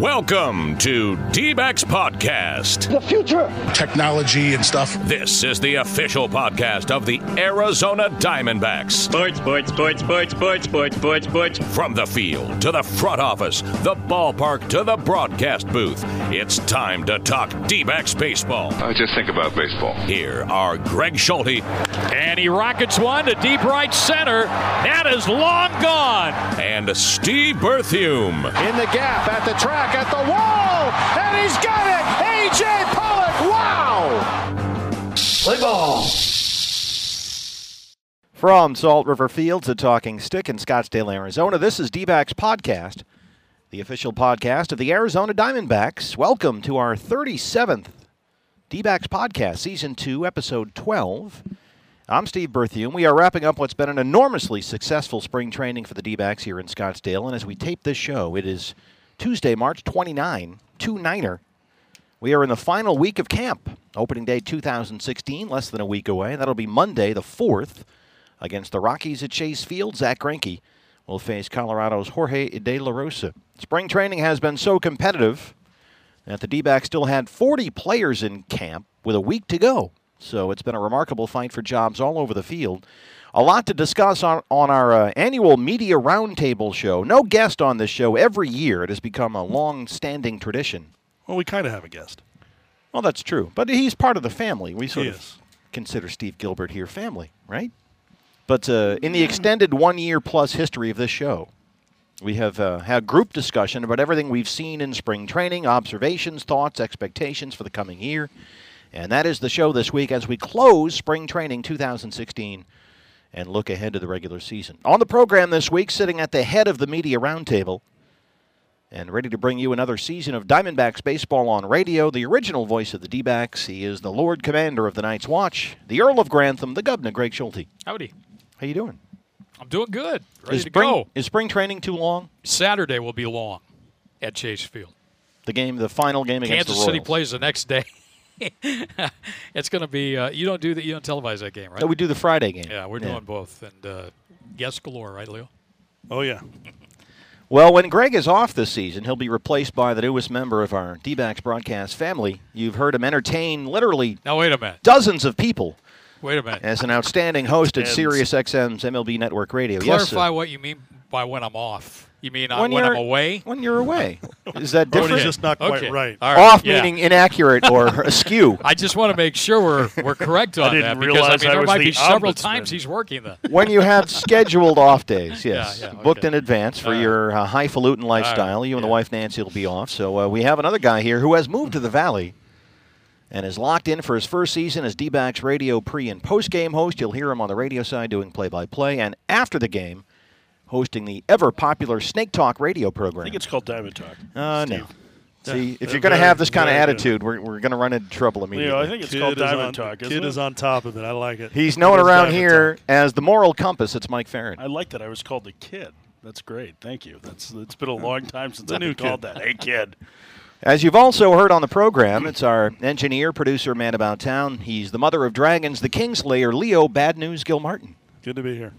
Welcome to D-Backs Podcast. The future. Technology and stuff. This is the official podcast of the Arizona Diamondbacks. Sports, sports, sports, sports, sports, sports, sports, sports. From the field to the front office, the ballpark to the broadcast booth, it's time to talk D-Backs baseball. I just think about baseball. Here are Greg Schulte And he rockets one to deep right center. That is long gone. and Steve Berthiaume. In the gap, at the track, at the wall, and he's got it. AJ Pollock. Wow. Play ball. From Salt River Fields at Talking Stick in Scottsdale, Arizona, this is D-Backs Podcast, the official podcast of the Arizona Diamondbacks. Welcome to our 37th D-Backs Podcast, Season 2, Episode 12. I'm Steve Berthiaume. We are wrapping up what's been an enormously successful spring training for the D-Backs here in Scottsdale, and as we tape this show, it is Tuesday, March 29, 2-9er. We are in the final week of camp. Opening day 2016, less than a week away. That'll be Monday, the 4th, against the Rockies at Chase Field. Zach Greinke will face Colorado's Jorge De La Rosa. Spring training has been so competitive that the D-backs still had 40 players in camp with a week to go. So it's been a remarkable fight for jobs all over the field. A lot to discuss on, on our uh, annual Media Roundtable show. No guest on this show every year. It has become a long-standing tradition. Well, we kind of have a guest. Well, that's true. But he's part of the family. We sort of consider Steve Gilbert here family, right? But uh, in the extended one year plus history of this show, we have uh, had group discussion about everything we've seen in spring training, observations, thoughts, expectations for the coming year. And that is the show this week as we close spring training 2016 and look ahead to the regular season. On the program this week, sitting at the head of the media roundtable, and ready to bring you another season of Diamondbacks baseball on radio, the original voice of the D-backs. He is the Lord Commander of the Night's Watch, the Earl of Grantham, the Governor, Greg Schulte. Howdy. How you doing? I'm doing good. Ready is to spring, go. Is spring training too long? Saturday will be long at Chase Field. The game, the final game against the Kansas City plays the next day. it's going to be. Uh, you don't do that. You don't televise that game, right? No, we do the Friday game. yeah, we're doing both, and uh, guess galore, right, Leo? Oh yeah. Well, when Greg is off this season, he'll be replaced by the newest member of our D-backs broadcast family. You've heard him entertain literally Now wait a minute. dozens of people Wait a minute. as an outstanding host at Tens. Sirius XM's MLB Network Radio. yes, Clarify sir. what you mean by when I'm off. You mean uh, when, when, I'm away? When you're away. Is that different? he's just not quite Okay. right. All right. Off yeah. meaning inaccurate or askew. I just want to make sure we're we're correct on didn't that because I realize mean I there was might the be several ombudsman. times he's working then. when you have scheduled off days, yes, Yeah, yeah, booked okay. in advance for All right. your uh, highfalutin lifestyle. you and the wife Nancy will be off. So uh, we have another guy here who has moved to the Valley and is locked in for his first season as D-backs radio pre and post game host. You'll hear him on the radio side doing play-by-play, and after the game, hosting the ever popular Snake Talk radio program. I think it's called Diamond Talk. uh, no. See, Yeah, if you're going to have this kind of very good. attitude, we're, we're going to run into trouble immediately. Leo, I think it's Kid called Diamond on, Talk. Isn't Kid it? is on top of it. I like it. He's known It is around Diamond here Talk. as the moral compass. It's Mike Ferrin. I like that. I was called the kid. That's great. Thank you. That's it's been a long time since I've new been called that. Hey kid. As you've also heard on the program, it's our engineer, producer, man about town. He's the mother of dragons, the Kingslayer, Leo Bad News Gilmartin. Good to be here.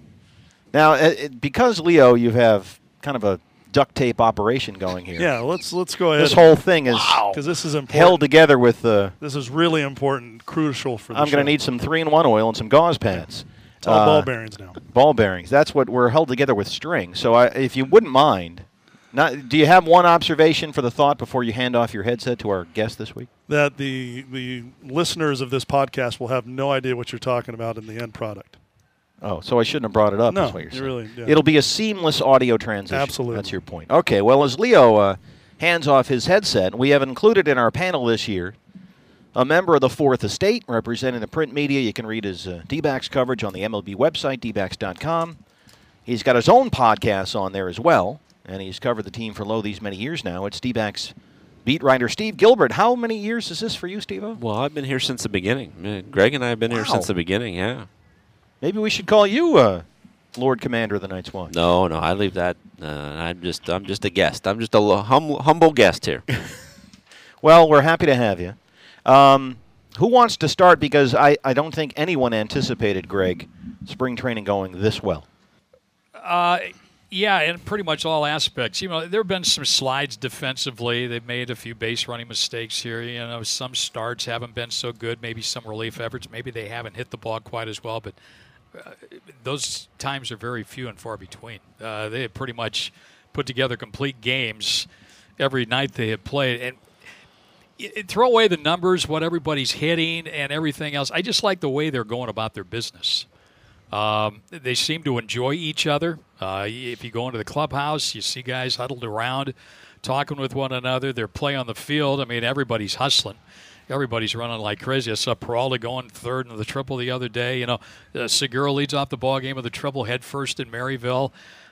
Now, uh, it, because Leo, you have kind of a duct tape operation going here. Yeah, let's let's go ahead. This whole thing is because this is important. held together with. Uh, This is really important, crucial for the I'm going to need some three-in-one oil and some gauze pads. It's all Uh, ball bearings now. Ball bearings. That's what we're held together with string. So, I, if you wouldn't mind, not, do you have one observation for the thought before you hand off your headset to our guest this week? That the the listeners of this podcast will have no idea what you're talking about in the end product. Oh, so I shouldn't have brought it up. No, is what you're saying. really- yeah. It'll be a seamless audio transition. Absolutely. That's your point. Okay. Well, as Leo uh, hands off his headset, we have included in our panel this year a member of the Fourth Estate representing the print media. You can read his uh, D-backs coverage on the MLB website, dbacks.com. He's got his own podcast on there as well, and he's covered the team for Low these many years now. It's D-backs beat writer Steve Gilbert. How many years is this for you, Steve? Well, I've been here since the beginning. Uh, Greg and I have been here since the beginning. Yeah. Maybe we should call you uh, Lord Commander of the Night's Watch. No, no, I leave that. Uh, I'm just, I'm just a guest. I'm just a lo- hum- humble guest here. Well, we're happy to have you. Um, who wants to start? Because I, I don't think anyone anticipated, Greg, spring training going this well. Uh, Yeah, in pretty much all aspects. You know, there have been some slides defensively. They've made a few base running mistakes here. You know, some starts haven't been so good. Maybe some relief efforts. Maybe they haven't hit the ball quite as well. But those times are very few and far between. Uh, they have pretty much put together complete games every night they have played. And it, throw away the numbers, what everybody's hitting, and everything else. I just like the way they're going about their business. Um, they seem to enjoy each other. Uh, if you go into the clubhouse, you see guys huddled around, talking with one another. Their play on the field. I mean, everybody's hustling. Everybody's running like crazy. I saw Peralta going third in the triple the other day. You know, uh, Segura leads off the ball game with the triple head first in Maryvale.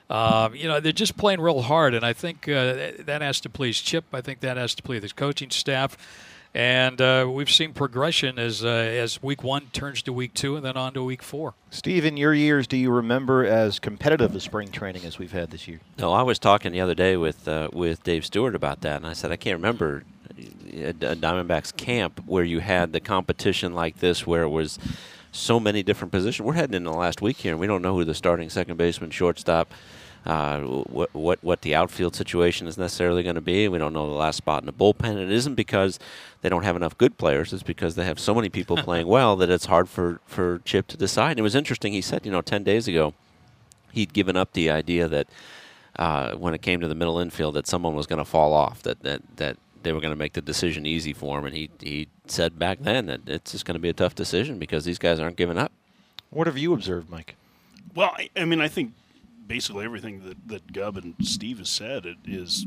Um, you know, they're just playing real hard, and I think uh, that has to please Chip. I think that has to please the coaching staff. And uh, we've seen progression as uh, as week one turns to week two, and then on to week four. Steve, in your years, do you remember as competitive a spring training as we've had this year? No, I was talking the other day with uh, with Dave Stewart about that, and I said I can't remember a Diamondbacks camp where you had the competition like this, where it was so many different positions. We're heading in the last week here, and we don't know who the starting second baseman, shortstop, uh, what, what what the outfield situation is necessarily going to be. We don't know the last spot in the bullpen. It isn't because they don't have enough good players. It's because they have so many people playing well that it's hard for, for Chip to decide. And it was interesting. He said, you know, 10 days ago, he'd given up the idea that uh, when it came to the middle infield that someone was going to fall off, that, that, that they were going to make the decision easy for him. And he, he said back then that it's just going to be a tough decision because these guys aren't giving up. What have you observed, Mike? Well, I, I mean, I think basically everything that, that Gub and Steve has said it is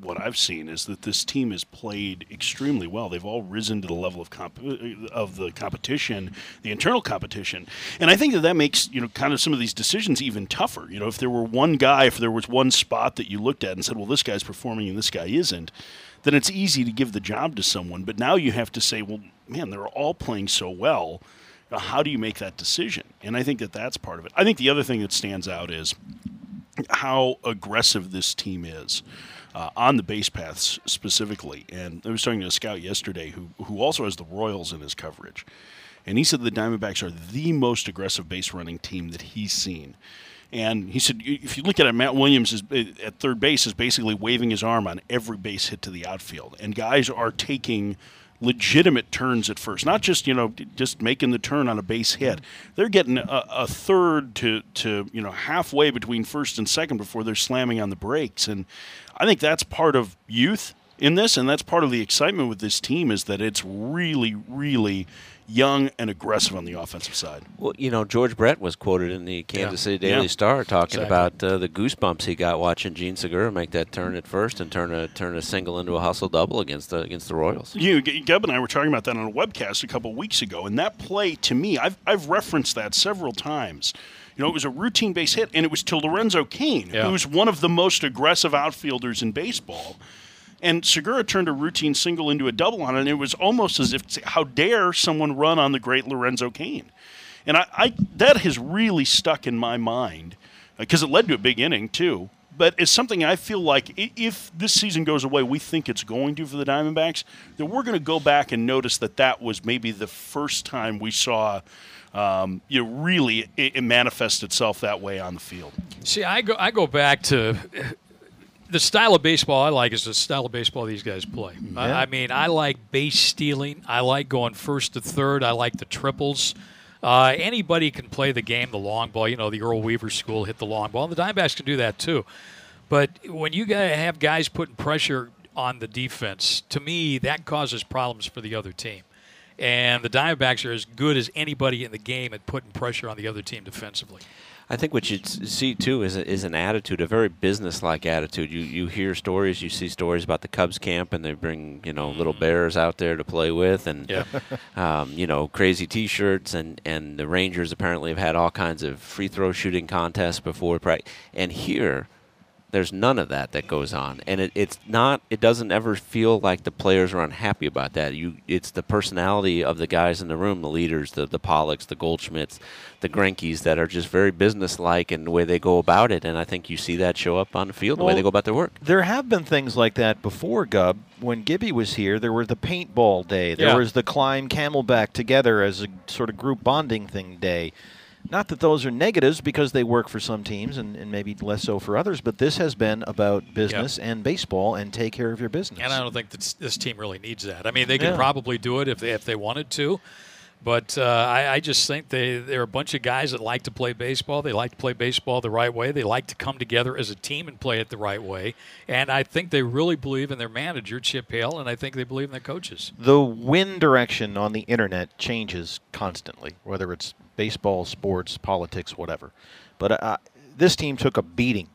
what I've seen is that this team has played extremely well. They've all risen to the level of comp- uh, of the competition, the internal competition, and I think that that makes you know kind of some of these decisions even tougher. You know, if there were one guy, if there was one spot that you looked at and said, "Well, this guy's performing and this guy isn't," then it's easy to give the job to someone. But now you have to say, "Well, man, they're all playing so well." how do you make that decision? And I think that that's part of it. I think the other thing that stands out is how aggressive this team is. Uh, on the base paths specifically. And I was talking to a scout yesterday who, who also has the Royals in his coverage. And he said the Diamondbacks are the most aggressive base running team that he's seen. And he said, if you look at it, Matt Williams is at third base is basically waving his arm on every base hit to the outfield, and guys are taking legitimate turns at first, not just you know just making the turn on a base hit. They're getting a, a, third to to you know halfway between first and second before they're slamming on the brakes, and I think that's part of youth in this, and that's part of the excitement with this team is that it's really really young and aggressive on the offensive side. Well, you know, George Brett was quoted in the Kansas yeah. City Daily yeah. Star talking exactly. about uh, the goosebumps he got watching Jean Segura make that turn at first and turn a turn a single into a hustle double against the against the Royals. You, Geb and I were talking about that on a webcast a couple weeks ago, and that play to me, I've I've referenced that several times. You know, it was a routine base hit, and it was to Lorenzo Cain, yeah. who's one of the most aggressive outfielders in baseball. And Segura turned a routine single into a double on it, and it was almost as if, how dare someone run on the great Lorenzo Cain? And I, I that has really stuck in my mind because uh, it led to a big inning, too. But it's something I feel like if this season goes away, we think it's going to for the Diamondbacks, then we're going to go back and notice that that was maybe the first time we saw um, you know, really it, it itself that way on the field. See, I go I go back to the style of baseball I like is the style of baseball these guys play. Yeah. I, I, mean, I like base stealing. I like going first to third. I like the triples. Uh, anybody can play the game, the long ball. You know, the Earl Weaver school hit the long ball. And the Diamondbacks can do that too. But when you have guys putting pressure on the defense, to me, that causes problems for the other team. And the Diamondbacks are as good as anybody in the game at putting pressure on the other team defensively. I think what you see too is a, is an attitude, a very business-like attitude. You you hear stories, you see stories about the Cubs camp, and they bring you know little mm. bears out there to play with, and yeah. um, you know crazy T-shirts, and and the Rangers apparently have had all kinds of free throw shooting contests before. And here, there's none of that that goes on, and it, it's not. It doesn't ever feel like the players are unhappy about that. You, it's the personality of the guys in the room, the leaders, the the Pollocks, the Goldschmidts, the Greinkes that are just very businesslike in the way they go about it. And I think you see that show up on the field, the way they go about their work. There have been things like that before, Gub. When Gibby was here, there were the paintball day. There yeah. was the climb camelback together as a sort of group bonding thing day Not that those are negatives because they work for some teams and, and maybe less so for others, but this has been about business and baseball and take care of your business. And I don't think that this team really needs that. I mean, they could Yeah. probably do it if they if they wanted to, but uh, I, I just think they they're a bunch of guys that like to play baseball. They like to play baseball the right way. They like to come together as a team and play it the right way. And I think they really believe in their manager Chip Hale, and I think they believe in their coaches. the wind direction on the internet changes constantly, whether it's baseball, sports, politics, whatever. But uh, this team took a beating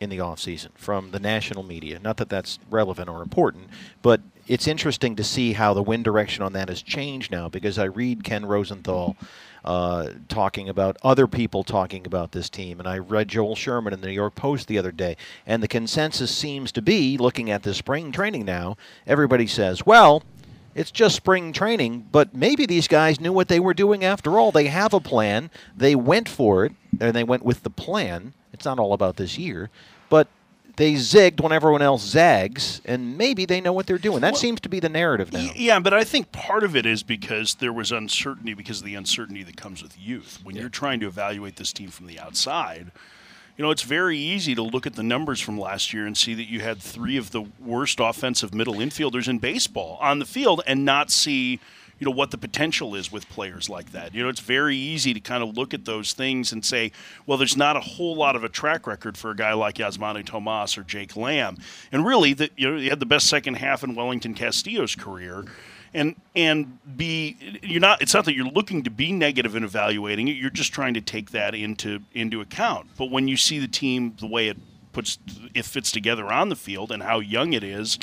in the offseason from the national media. Not that that's relevant or important, but it's interesting to see how the wind direction on that has changed now because I read Ken Rosenthal uh, talking about other people talking about this team, and I read Joel Sherman in the New York Post the other day, and the consensus seems to be, looking at the spring training now, everybody says, well, it's just spring training, but maybe these guys knew what they were doing after all. They have a plan. They went for it, and they went with the plan. It's not all about this year, but they zigged when everyone else zags, and maybe they know what they're doing. That seems to be the narrative now. Yeah, but I think part of it is because there was uncertainty because of the uncertainty that comes with youth. When you're trying to evaluate this team from the outside, you know, it's very easy to look at the numbers from last year and see that you had three of the worst offensive middle infielders in baseball on the field and not see, you know, what the potential is with players like that. You know, it's very easy to kind of look at those things and say, well, there's not a whole lot of a track record for a guy like Yasmany Tomas or Jake Lamb. And really, that you know, he had the best second half in Wellington Castillo's career and and be you're not it's not that you're looking to be negative in evaluating it you're just trying to take that into into account but when you see the team the way it puts it fits together on the field and how young it is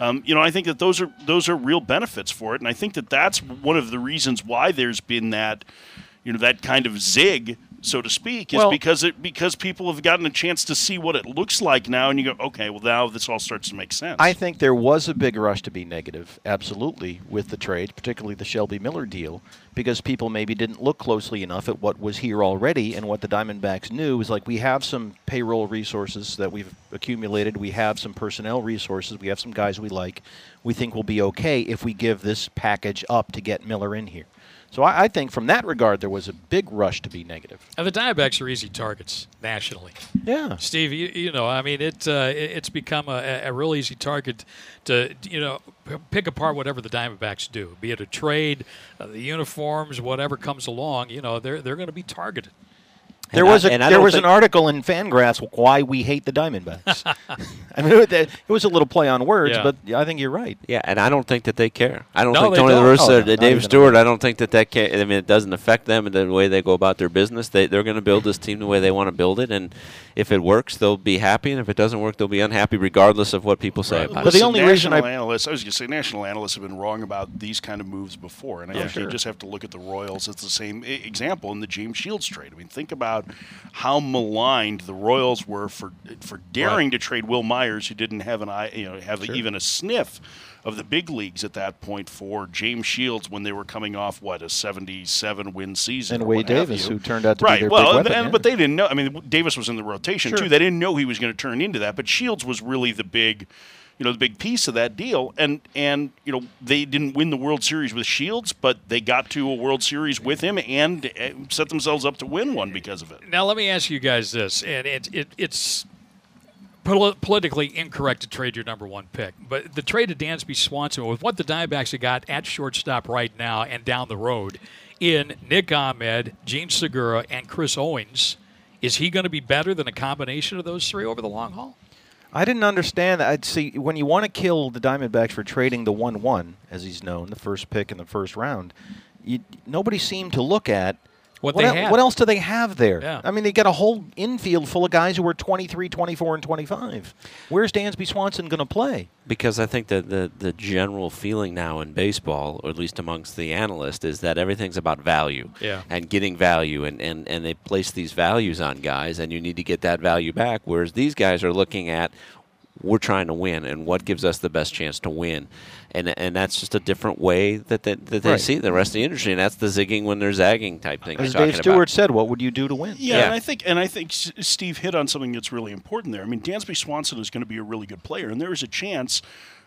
um, you know I think that those are those are real benefits for it. And I think that that's one of the reasons why there's been that you know that kind of zig so to speak is Well- because it because people have gotten a chance to see what it looks like now and you go okay well now this all starts to make sense I think there was a big rush to be negative, absolutely, with the trade, particularly the Shelby Miller deal, because people maybe didn't look closely enough at what was here already and what the Diamondbacks knew was like we have some payroll resources that we've accumulated, we have some personnel resources, we have some guys we like. We think we'll be okay if we give this package up to get Miller in here. So I, I think from that regard, there was a big rush to be negative. And the Diamondbacks are easy targets nationally. Yeah. Steve, you, you know, I mean, it, uh, it it's become a, a real easy target to, you know, p- pick apart whatever the Diamondbacks do, be it a trade, uh, the uniforms, whatever comes along. You know, they're they're going to be targeted. There And was a and I there was an article in Fangraphs why we hate the Diamondbacks. I mean, it, it was a little play on words, Yeah. but I think you're right. Yeah, and I don't think that they care. I don't No, think Tony don't. La Russa, Oh, no, or not Dave Stewart. I don't think that that can. I mean, it doesn't affect them and the way they go about their business. They they're going to build this team the way they want to build it, and if it works, they'll be happy, and if it doesn't work, they'll be unhappy, regardless of what people say about it. But it. the only reason national I- analysts, I was going to say, national analysts have been wrong about these kind of moves before, and I think you just have to look at the Royals It's the same example in the James Shields trade. I mean, think about how maligned the Royals were for for daring to trade Wil Myers, who didn't have an eye, you know, have even a sniff of the big leagues at that point for James Shields when they were coming off what a 77 win season And or Wade Davis, who turned out to be right. their well, big and- weapon, and- yeah. but they didn't know. I mean, Davis was in the rotation Sure. too. They didn't know he was going to turn into that. But Shields was really the big, you know, the big piece of that deal. And and you know they didn't win the World Series with Shields, but they got to a World Series with him and uh, set themselves up to win one because of it. Now, let me ask you guys this, and it, it, it's poli- politically incorrect to trade your number one pick, but the trade of Dansby Swanson, with what the Diamondbacks have got at shortstop right now and down the road in Nick Ahmed, Jean Segura, and Chris Owings, is he going to be better than a combination of those three over the long haul? I didn't understand that. I'd see when you want to kill the Diamondbacks for trading the one-one, as he's known, the first pick in the first round. You, nobody seemed to look at What what, they el- had. what else do they have there? Yeah. I mean, they got a whole infield full of guys who are 23, 24, and 25. Where's Dansby Swanson going to play? because I think that the, the general feeling now in baseball, or at least amongst the analysts, is that everything's about value Yeah. and getting value, and, and, and they place these values on guys, and you need to get that value back. Whereas these guys are looking at we're trying to win, and what gives us the best chance to win, and and that's just a different way that that, that they Right. see the rest of the industry, and that's the zigging when they're zagging type thing. As Dave Stewart about. said, what would you do to win? Yeah, Yeah. and I think and I think S- Steve hit on something that's really important there. I mean, Dansby Swanson is going to be a really good player, and there is a chance.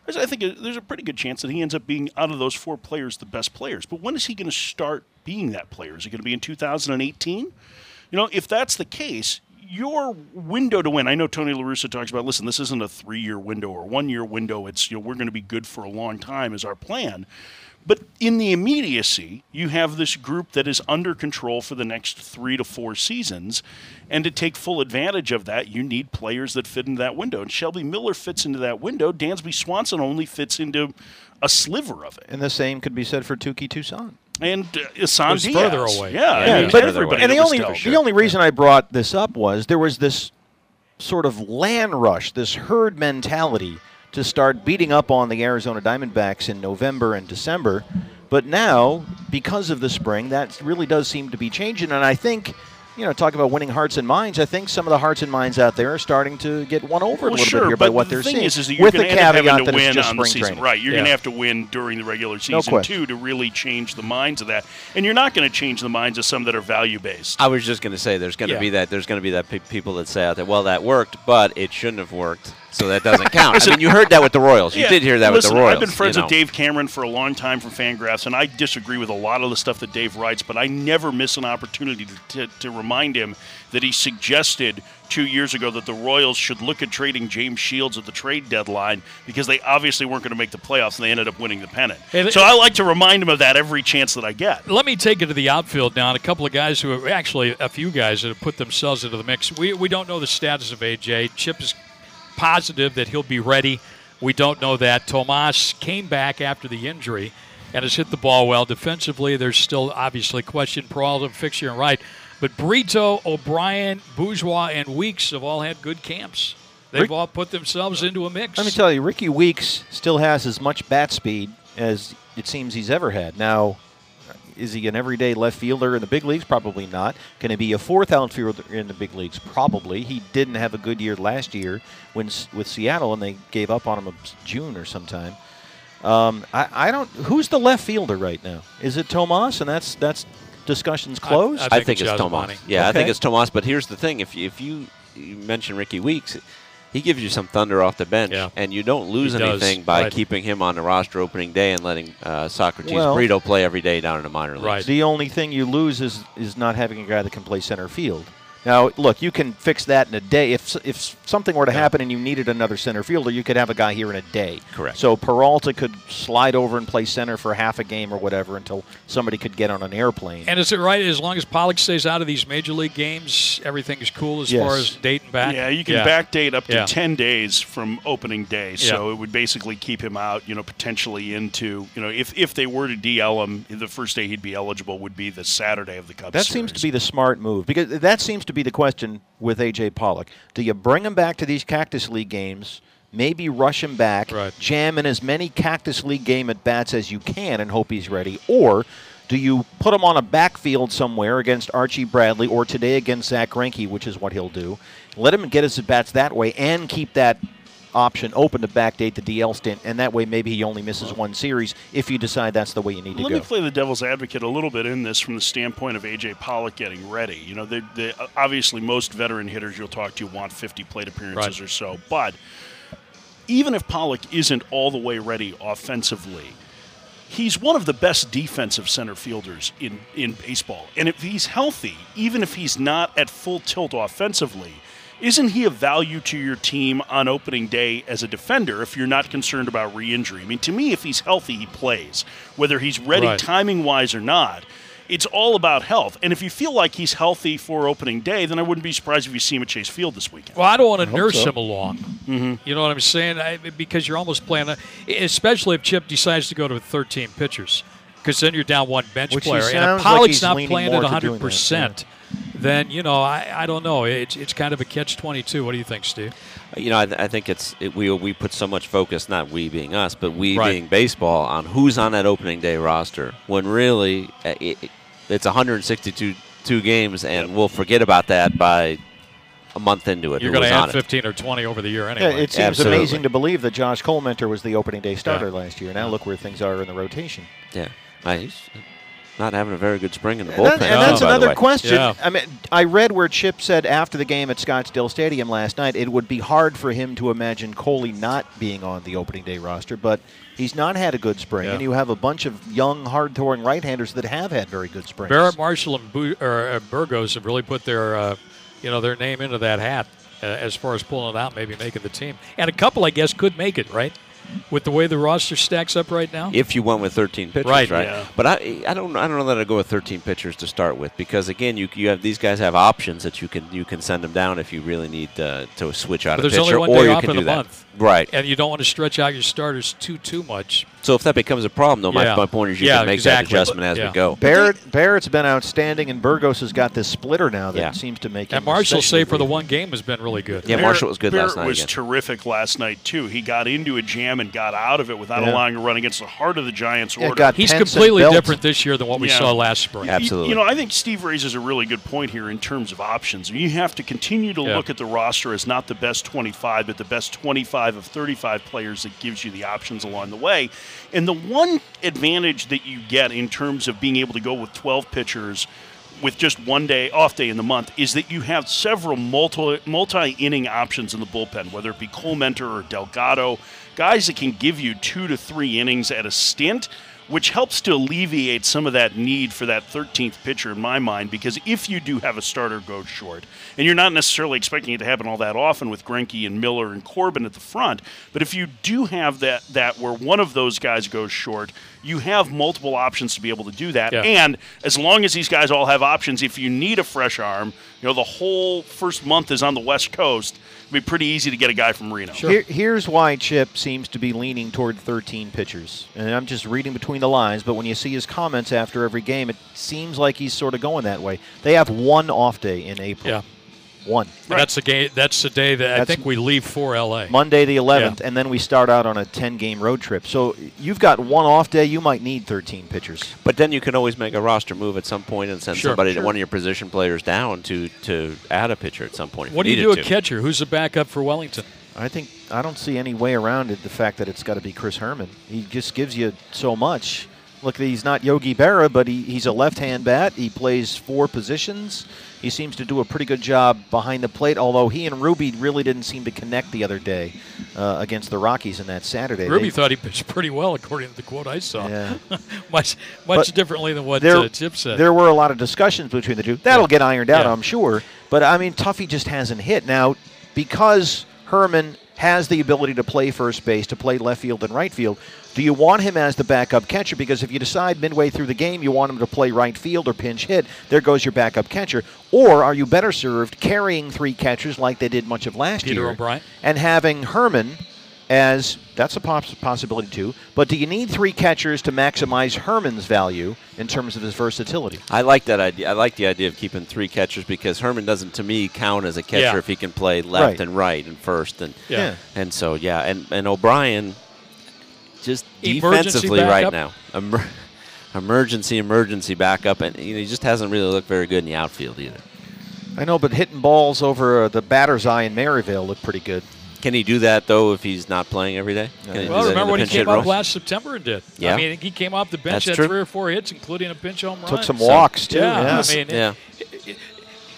I think there's a pretty good chance that he ends up being out of those four players the best players. But when is he going to start being that player? Is it going to be in 2018? You know, if that's the case, your window to win. I know Tony La Russa talks about. Listen, this isn't a three-year window or one-year window. It's you know we're going to be good for a long time is our plan. But in the immediacy, you have this group that is under control for the next three to four seasons. And to take full advantage of that, you need players that fit into that window. And Shelby Miller fits into that window. Dansby Swanson only fits into a sliver of it. And the same could be said for Touki Toussaint. And uh, Isan Who's Diaz. further away. Yeah, Yeah, I mean, but everybody and the only dealt. the only reason I brought this up was there was this sort of land rush, this herd mentality to start beating up on the Arizona Diamondbacks in November and December. But now, because of the spring, that really does seem to be changing. And I think, you know, talk about winning hearts and minds. I think some of the hearts and minds out there are starting to get won over a little sure, bit here by what the they're thing seeing. is, is that you're with the going to end caveat that to it's win just on the spring season, training. right? You're going to have to win during the regular season question. too to really change the minds of that, and you're not going to change the minds of some that are value based. I was just going to say there's going to Yeah. be that there's going to be that pe- people that say out there, well, that worked, but it shouldn't have worked, so that doesn't count. I mean, you heard that with the Royals. You Yeah, did hear that listen, with the Royals. I've been friends you know. with Dave Cameron for a long time from Fangraphs, and I disagree with a lot of the stuff that Dave writes, but I never miss an opportunity to, to, to remind him that he suggested two years ago that the Royals should look at trading James Shields at the trade deadline because they obviously weren't going to make the playoffs and they ended up winning the pennant. And- so I like to remind him of that every chance that I get. Let me take it to the outfield now. And a couple of guys who have actually a few guys that have put themselves into the mix. We, we don't know the status of AJ. Chip is positive that he'll be ready. We don't know that. Tomas came back after the injury and has hit the ball well. Defensively, there's still obviously question. Peralta, Fixture, and right. But Brito, O'Brien, Bourgeois, and Weeks have all had good camps. They've Rick- all put themselves into a mix. Let me tell you, Rickie Weeks still has as much bat speed as it seems he's ever had. Now, is he an everyday left fielder in the big leagues? Probably not. Can he be a fourth outfielder in the big leagues? Probably. He didn't have a good year last year when with Seattle, and they gave up on him in June or sometime. Um, I, I don't. Who's the left fielder right now? Is it Tomas? And that's that's discussions closed. I I think think it's it's Tomas. Yasmany. Yeah, I think it's Tomas. But here's the thing: if you, if you, you mention Rickie Weeks, he gives you some thunder off the bench, Yeah. and you don't lose He does, anything by right. keeping him on the roster opening day and letting uh, Socrates Well- Brito play every day down in the minor leagues. Right. The only thing you lose is is not having a guy that can play center field. Now, look, you can fix that in a day. If if something were to happen and you needed another center fielder, you could have a guy here in a day. Correct. So Peralta could slide over and play center for half a game or whatever until somebody could get on an airplane. And is it right? As long as Pollock stays out of these major league games, everything is cool as Yes. far as dating back. Yeah, you can backdate up to Yeah. 10 days from opening day. So Yeah. it would basically keep him out, you know, potentially into, you know, if, if they were to DL him, the first day he'd be eligible would be the Saturday of the Cubs That seems to be the smart move because that seems to be the question with AJ Pollock. Do you bring him back to these Cactus League games? Maybe rush him back, Right. jam in as many Cactus League game at bats as you can, and hope he's ready, or do you put him on a backfield somewhere against Archie Bradley, or today against Zach Greinke, which is what he'll do? Let him get his at bats that way, and keep that option open to backdate the DL stint, and that way maybe he only misses one series if you decide that's the way you need to Let go. Let me play the devil's advocate a little bit in this from the standpoint of AJ Pollock getting ready. You know, they, they, obviously most veteran hitters you'll talk to want 50 plate appearances Right. or so, but even if Pollock isn't all the way ready offensively, he's one of the best defensive center fielders in, in baseball. And if he's healthy, even if he's not at full tilt offensively, isn't he of value to your team on opening day as a defender if you're not concerned about re injury? I mean, to me, if he's healthy, he plays. Whether he's ready Right. timing wise or not, it's all about health. And if you feel like he's healthy for opening day, then I wouldn't be surprised if you see him at Chase Field this weekend. Well, I don't want to nurse so. him along. Mm-hmm. You know what I'm saying? I, because you're almost playing, a, especially if Chip decides to go to 13 pitchers, because then you're down one bench Which player. And sounds if like he's not leaning playing more at to 100, doing that, percent then you know I, I don't know. It's it's kind of a catch 22. What do you think, Steve? You know, I, th- I think it's it, we we put so much focus, not we being us, but we Right. being baseball, on who's on that opening day roster. When really, uh, it, it- it's 162 two games, and we'll forget about that by a month into it. You're going to was on add it. 15 or 20 over the year Yeah, anyway. it seems Absolutely. amazing to believe that Josh Collmenter was the opening day starter Yeah. last year. Now look where things are in the rotation. Yeah, I, he's, not having a very good spring in the And, bullpen. that- and that's by another question. Yeah. I mean, I read where Chip said after the game at Scottsdale Stadium last night, it would be hard for him to imagine Coley not being on the opening day roster, but he's not had a good spring, Yeah. and you have a bunch of young, hard-throwing right-handers that have had very good springs. Barrett Marshall and Bu- or, uh, Burgos have really put their, uh, you know, their name into that hat uh, as far as pulling it out, maybe making the team. And a couple, I guess, could make it right with the way the roster stacks up right now. if you went with 13 pitchers, Right, right? yeah. But I, I don't, I don't know that I'd go with 13 pitchers to start with because again, you, you have these guys have options that you can, you can send them down if you really need uh, to switch out But a pitcher, or you can do that. month. Right. and you don't want to stretch out your starters too too much. So if that becomes a problem, though, Yeah. my, my point is you Yeah, can make exactly. that adjustment as Yeah. we go. Barrett Barrett's been outstanding, and Burgos has got this splitter now that Yeah. seems to make And him Marshall, especially say for the one game, has been really good. Yeah, Barrett- Marshall was good Barrett last night was again. terrific last night too. He got into a jam and got out of it without Yeah. allowing a run against the heart of the Giants' Yeah, order. got He's completely different this year than what we saw last spring. Yeah. Absolutely. You know, I think Steve raises a really good point here in terms of options. You have to continue to Yeah. look at the roster as not the best 25, but the best 25 of 35 players that gives you the options along the way. And the one advantage that you get in terms of being able to go with 12 pitchers with just one day off day in the month is that you have several multi multi inning options in the bullpen, whether it be Collmenter or Delgado, guys that can give you two to three innings at a stint which helps to alleviate some of that need for that 13th pitcher in my mind. Because if you do have a starter go short, and you're not necessarily expecting it to happen all that often with Greinke and Miller and Corbin at the front, but if you do have that that where one of those guys goes short, you have multiple options to be able to do that. Yeah. And as long as these guys all have options, if you need a fresh arm, you know the whole first month is on the West Coast. It'd be pretty easy to get a guy from Reno. Here, here's why Chip seems to be leaning toward 13 pitchers. And I'm just reading between the lines, but when you see his comments after every game, it seems like he's sort of going that way. They have one off day in April. Yeah. One. And That's the game. That's the day that I think we leave for LA. Monday the 11th, Yeah. and then we start out on a 10 game road trip. So you've got one off day, you might need 13 pitchers. But then you can always make a roster move at some point and send Sure, somebody, sure. one of your position players, down to to add a pitcher at some point. if What do you needed do to. at catcher? Who's the backup for Wellington? I think I don't see any way around it. The fact that it's got to be Chris Herrmann, he just gives you so much. Look, he's not Yogi Berra, but he, he's a left-hand bat. He plays four positions. He seems to do a pretty good job behind the plate. Although he and Ruby really didn't seem to connect the other day uh, against the Rockies in that Saturday. Ruby They- thought he pitched pretty well, according to the quote I saw. Yeah. much much But differently than what there, uh, Chip said. there were a lot of discussions between the two. That'll Yeah. get ironed out, Yeah. I'm sure. But I mean, Tuffy just hasn't hit now because Herrmann has the ability to play first base, to play left field and right field. Do you want him as the backup catcher? Because if you decide midway through the game you want him to play right field or pinch hit, there goes your backup catcher. Or are you better served carrying three catchers like they did much of last Peter year O'Brien? and having Herrmann as that's a poss- possibility too. But do you need three catchers to maximize Herrmann's value in terms of his versatility? I like that idea. I like the idea of keeping three catchers because Herrmann doesn't, to me, count as a catcher Yeah. if he can play left Right. and right and first and Yeah. Yeah. and so yeah, and and O'Brien just Emergency defensively right now, Emer- emergency emergency backup, and you know, he just hasn't really looked very good in the outfield either. I know, but hitting balls over uh, the batter's eye in Maryvale looked pretty good. Can he do that though if he's not playing every day? Can well, that remember when he came up last September and did? Yeah. I mean, he came off the bench, That's had true. three or four hits, including a pinch home run. Took some So- walks too. Yeah, Yeah. I mean, Yeah.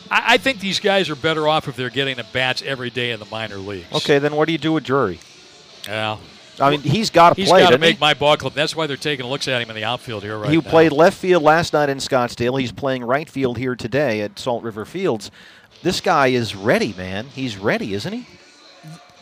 I, I think these guys are better off if they're getting at bats every day in the minor leagues. Okay, then what do you do with Drury? Yeah. I mean, he's got to He's play. got to doesn't he? make my ball club. That's why they're taking a looks at him in the outfield here right he now. played left field last night in Scottsdale. He's playing right field here today at Salt River Fields. This guy is ready, man. He's ready, isn't he?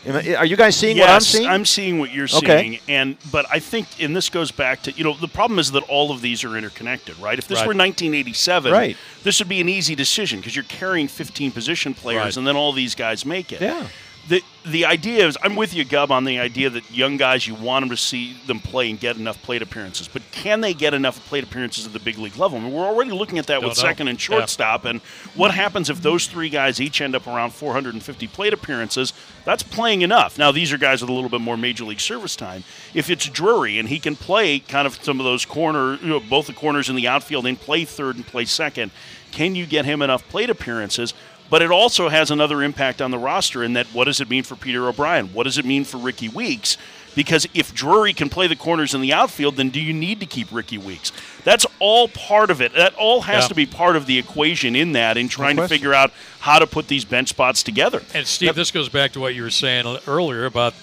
Am I- Are you guys seeing what I'm seeing? I'm seeing what you're Okay. seeing, and but I think, and this goes back to you know the problem is that all of these are interconnected, right? If this Right. were 1987, Right. this would be an easy decision because you're carrying 15 position players, Right. and then all these guys make it. Yeah. The the idea is, I'm with you, Gub, on the idea that young guys you want them to see them play and get enough plate appearances, but can they get enough plate appearances at the big league level? I mean, we're already looking at that Don't with know. second and Yeah. shortstop, and what happens if those three guys each end up around 450 plate appearances? That's playing enough. Now, these are guys with a little bit more major league service time. If it's Drury and he can play kind of some of those corner, you know, both the corners in the outfield and play third and play second, can you get him enough plate appearances? But it also has another impact on the roster in that what does it mean for Peter O'Brien? What does it mean for Rickie Weeks? Because if Drury can play the corners in the outfield, then do you need to keep Rickie Weeks? That's all part of it. That all has Yeah. to be part of the equation in that, in trying to figure out how to put these bench spots together. And Steve, this goes back to what you were saying earlier about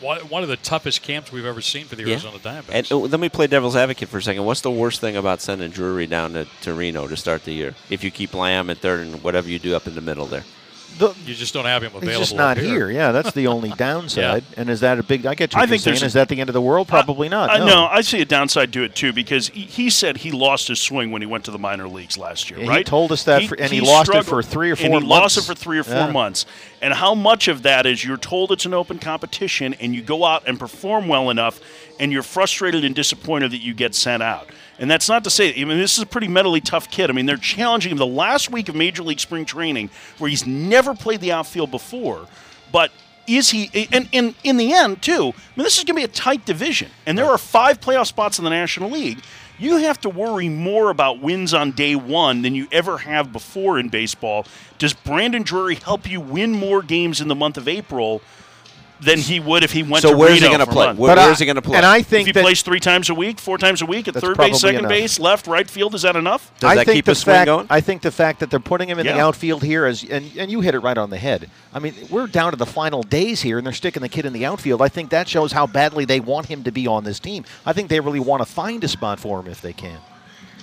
one one of the toughest camps we've ever seen for the Arizona Diamondbacks. And uh, let me play devil's advocate for a second. What's the worst thing about sending Drury down to, to Reno to start the year? If you keep Lamb at third and whatever you do up in the middle there. The, you just don't have him available. he's just not here. Yeah, that's the only downside. And is that a big? I get you. I I think saying. there's Is that the end of the world? Probably not. Uh, no. no, I see a downside to it too because he, he said he lost his swing when he went to the minor leagues last year. Yeah, he right? told us that for- and he lost it for three or and four he lost it for three or four Yeah. months. And how much of that is you're told it's an open competition and you go out and perform well enough, and you're frustrated and disappointed that you get sent out. And that's not to say, I mean, this is a pretty mentally tough kid. I mean, they're challenging him the last week of Major League Spring Training, where he's never played the outfield before, but is he and, and in the end too i mean this is going to be a tight division and there are five playoff spots in the national league. You have to worry more about wins on day one than you ever have before in baseball. Does brandon drury help you win more games in the month of april than he would if he went to the water. So to where's he gonna play? Where- where's he going to play? And I if think he plays three times a week four times a week at third base second enough. base left right field is that enough Does I that think keep the his swing fact, going? I think the fact that they're putting him in the outfield here, as and, and you hit it right on the head. I mean, we're down to the final days here, and they're sticking the kid in the outfield. I think that shows how badly they want him to be on this team. I think they really want to find a spot for him if they can.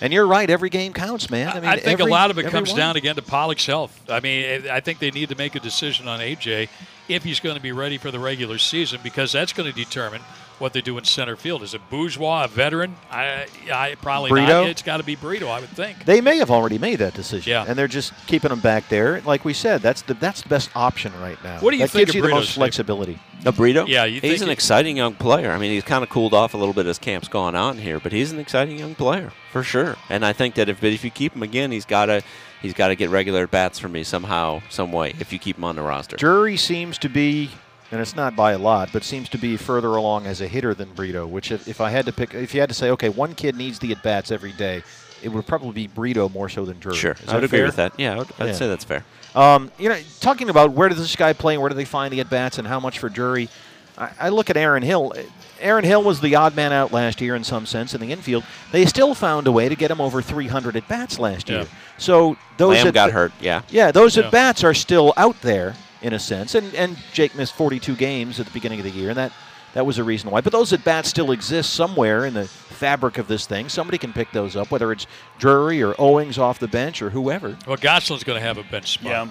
And you're right, every game counts, man. I mean, I think every- a lot of it comes one. down again to Pollock's health. I mean, I think they need to make a decision on AJ if he's going to be ready for the regular season because that's going to determine what they do in center field. Is it Bourgeois, a veteran? I, I probably Brito? not. It's got to be Brito, I would think. They may have already made that decision, Yeah. and they're just keeping him back there. Like we said, that's the that's the best option right now. What do you that think gives of you the most flexibility? A Brito? Yeah, you think he's an he- exciting young player. I mean, he's kind of cooled off a little bit as camp's gone on here, but he's an exciting young player for sure. And I think that if if you keep him again, he's got to he's got to get regular bats for me somehow, some way. If you keep him on the roster, Drury seems to be, and it's not by a lot, but seems to be further along as a hitter than Brito. Which, if, if I had to pick, if you had to say, okay, one kid needs the at bats every day, it would probably be Brito more so than Drury. sure, I would agree fair? with that. Yeah, I would, I'd Yeah. say that's fair. Um, you know, talking about where does this guy play and where do they find the at bats and how much for Drury, I, I look at Aaron Hill. Aaron Hill was the odd man out last year in some sense in the infield. They still found a way to get him over 300 at bats last Yeah. year. So those Lamb at got hurt. Yeah, Yeah, those Yeah. at bats are still out there in a sense, and and Jake missed 42 games at the beginning of the year, and that that was a reason why. But those at bats still exist somewhere in the fabric of this thing. Somebody can pick those up, whether it's Drury or Owings off the bench or whoever. Well, Gosselin's going to have a bench spot. yeah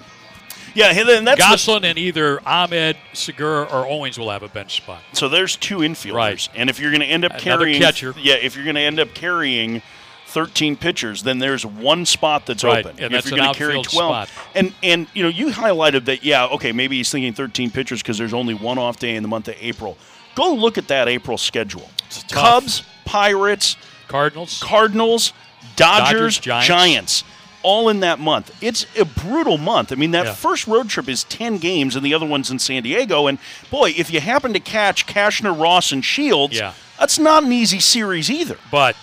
yeah and that's the- Gosselin and either Ahmed, Segura, or Owings will have a bench spot. So there's two infielders, Right. and if you're going to end up Another carrying, catcher. yeah, if you're going to end up carrying 13 pitchers, then there's one spot that's Right, open. and if you're gonna carry 12, spot. and and you know you highlighted that, yeah, okay, maybe he's thinking 13 pitchers because there's only one off day in the month of April. Go look at that April schedule. Cubs, Pirates, Cardinals. Cardinals, Dodgers, Dodgers, Giants. Giants. All in that month. It's a brutal month. I mean, that Yeah. first road trip is 10 games, and the other one's in San Diego. And boy, if you happen to catch Cashner, Ross, and Shields, Yeah. that's not an easy series either. but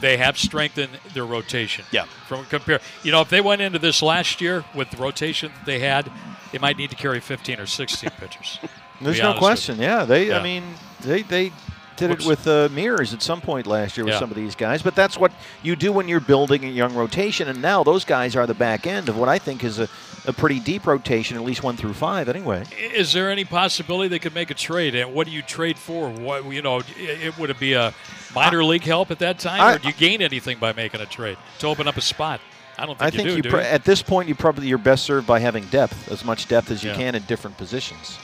they have strengthened their rotation. Yeah. From compare, you know, if they went into this last year with the rotation that they had, they might need to carry 15 or 16 pitchers. There's no question. Yeah, they. Yeah. I mean, they they did it with uh, mirrors at some point last year with Yeah. some of these guys. But that's what you do when you're building a young rotation. And now those guys are the back end of what I think is a, a pretty deep rotation, at least one through five, anyway. Is there any possibility they could make a trade? And what do you trade for? What you know, it, it would it be a minor league help at that time, I- or do you gain anything by making a trade to open up a spot? I don't think I you think do. you do you? at this point you probably you're best served by having depth, as much depth as you Yeah. can in different positions.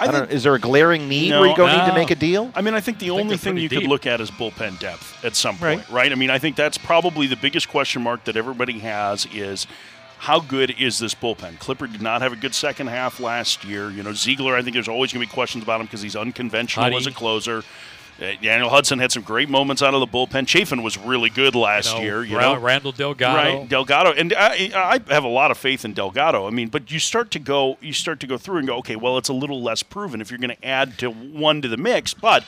But I I, don't. Is there a glaring need No, where you go need to make a deal? I mean, I think the think only they're thing pretty you could look at is bullpen depth at some point, Right. right? I mean, I think that's probably the biggest question mark that everybody has is how good is this bullpen? Clippard did not have a good second half last year. You know, Ziegler, I think there's always going to be questions about him because he's unconventional Huddy. as a closer. Uh, Daniel Hudson had some great moments out of the bullpen. Chafin was really good last You know, year. You Ra- know, Randall Delgado. Right, Delgado, and I, I have a lot of faith in Delgado. I mean, but you start to go, you start to go through and go, okay, well, it's a little less proven if you're going to add to one to the mix. But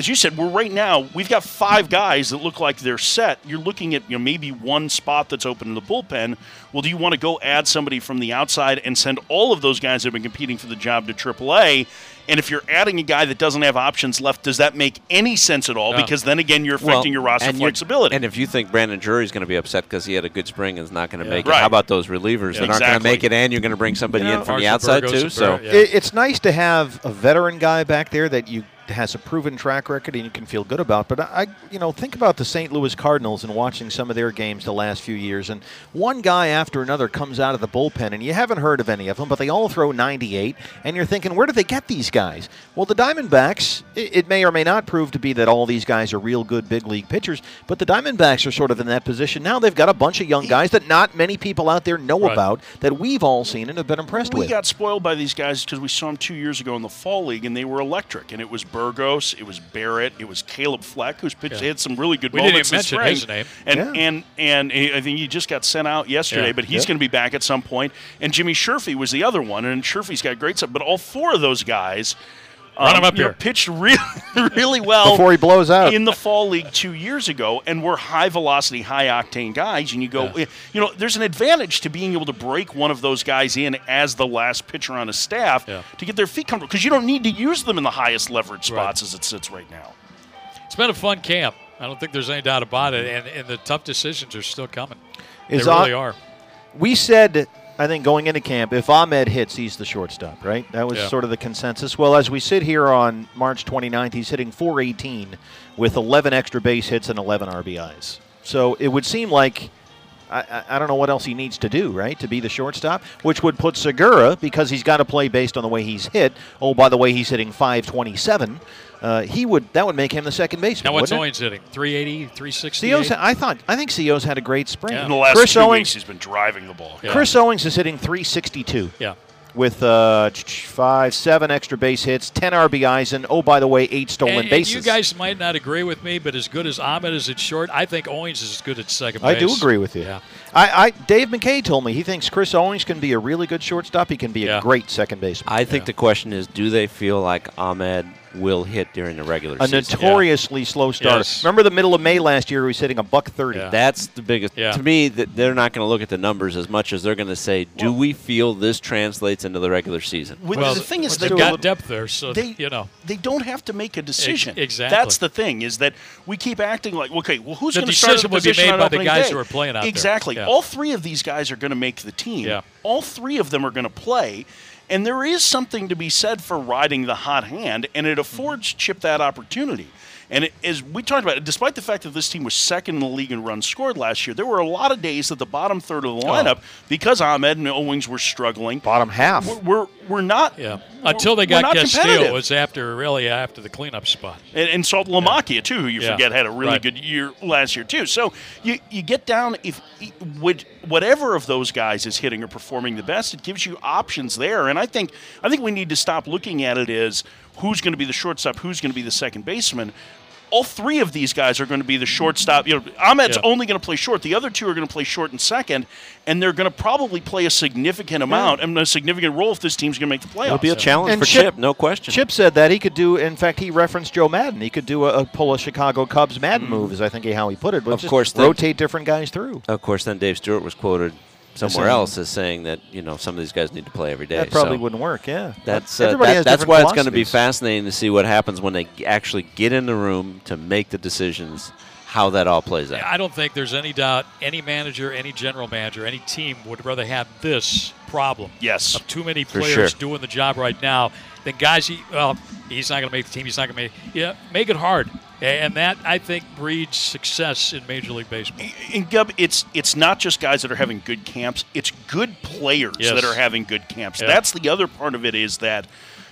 as you said, we're right now we've got five guys that look like they're set. You're looking at you know maybe one spot that's open in the bullpen. Well, do you want to go add somebody from the outside and send all of those guys that have been competing for the job to AAA? And if you're adding a guy that doesn't have options left, does that make any sense at all? No. Because then again, you're affecting your roster and flexibility. And if you think Brandon Drury's going to be upset because he had a good spring and is not going to make it, how about those relievers that aren't going to make it, and you're going to bring somebody You know, in from the outside Burgos too? and So yeah. It, it's nice to have a veteran guy back there that you has a proven track record and you can feel good about. But I, you know, think about the St. Louis Cardinals and watching some of their games the last few years, and one guy after another comes out of the bullpen, and you haven't heard of any of them, but they all throw 98, and you're thinking, where do they get these guys? Well, the Diamondbacks, it, it may or may not prove to be that all these guys are real good big league pitchers, but the Diamondbacks are sort of in that position now. They've got a bunch of young guys that not many people out there know Right. about that we've all seen and have been impressed we with. got spoiled by these guys because we saw them two years ago in the fall league, and they were electric. And it was Burgos, it was Barrett, it was Caleb Fleck, who's pitched Yeah. had some really good We didn't moments even this mention his name. And Yeah. and and he- I think he just got sent out yesterday, Yeah. but he's Yeah. going to be back at some point. And Jimmy Sherfy was the other one, and Sherfy's got great stuff. But all four of those guys. Run 'em um, up you know, here. pitched really, really well Before he blows out. in the fall league two years ago, and we're high velocity, high octane guys. And you go, Yeah. you know, there's an advantage to being able to break one of those guys in as the last pitcher on a staff Yeah. to get their feet comfortable because you don't need to use them in the highest leverage Right. spots as it sits right now. It's been a fun camp. I don't think there's any doubt about it, and, and the tough decisions are still coming. Is they really Ahmed- are. we said, I think going into camp, if Ahmed hits, he's the shortstop, right? That was Yeah. sort of the consensus. Well, as we sit here on March 29th, he's hitting 418 with 11 extra base hits and 11 RBIs. So it would seem like. I, I- I don't know what else he needs to do, right, to be the shortstop, which would put Segura, because he's got to play based on the way he's hit. Oh, by the way, he's hitting 527. Uh, he would that would make him the second baseman. Now, what's wouldn't it? Owings hitting? 380, 360? Co's, I thought I think Co's had a great spring. Yeah. In the last Chris two Owings, weeks, he's been driving the ball. Yeah. Chris Owings is hitting 362 Yeah. With uh, ch- ch- five, seven extra base hits, 10 RBIs, and oh, by the way, eight stolen And, and bases. you guys might not agree with me, but as good as Ahmed is at short, I think Owings is as good at second base. I do agree with you. Yeah. I, I, Dave McKay told me he thinks Chris Owings can be a really good shortstop. He can be a great second baseman. I think Yeah. the question is, do they feel like Ahmed will hit during the regular a season? A notoriously slow starter. Yes. Remember the middle of May last year, he was hitting a buck 30. Yeah. That's the biggest. Yeah. To me, that they're not going to look at the numbers as much as they're going to say, do we feel this translates into the regular season? With- Well, the thing is, they've they got depth there, so they you know. they don't have to make a decision. exactly. That's the thing is that we keep acting like okay, well, who's going to start the decision would be position made on by the guys day? who are playing out there. Exactly. Yeah. All three of these guys are going to make the team. Yeah. All three of them are going to play. And there is something to be said for riding the hot hand, and it affords Chip that opportunity. And it, as we talked about, despite the fact that this team was second in the league in runs scored last year, there were a lot of days that the bottom third of the Oh. lineup, because Ahmed and Owings were struggling, Bottom half. we're, we're, we're not. Yeah. Until they got Castillo, it was after really after the cleanup spot. and, and Saltalamacchia too, who you Yeah. forget had a really Right. good year last year too. So you you get down if would whatever of those guys is hitting or performing the best, it gives you options there. And I think I think we need to stop looking at it as who's going to be the shortstop, who's going to be the second baseman. All three of these guys are going to be the shortstop. You know, Ahmed's Yeah. only going to play short. The other two are going to play short and second, and they're going to probably play a significant amount and a significant role if this team's going to make the playoffs. It'll be a challenge And for Chip- Chip, no question. Chip said that he could do. In fact, he referenced Joe Maddon. He could do a, a pull a Chicago Cubs Maddon Mm. move, is I think how he put it. But Of just course, they- rotate different guys through. Of course, then Dave Stewart was quoted somewhere saying- else is saying that you know some of these guys need to play every day. That probably so wouldn't work. Yeah, That's uh, that- that's why it's going to be fascinating to see what happens when they actually get in the room to make the decisions, how that all plays out. I don't think there's any doubt any manager, any general manager, any team would rather have this problem. Yes. Of too many players sure. doing the job right now Then guys, he, well, he's not going to make the team, he's not going to make Yeah, make it hard. And that, I think, breeds success in Major League Baseball. and Gub, it's it's not just guys that are having good camps; it's good players Yes. that are having good camps. Yeah. That's the other part of it is that,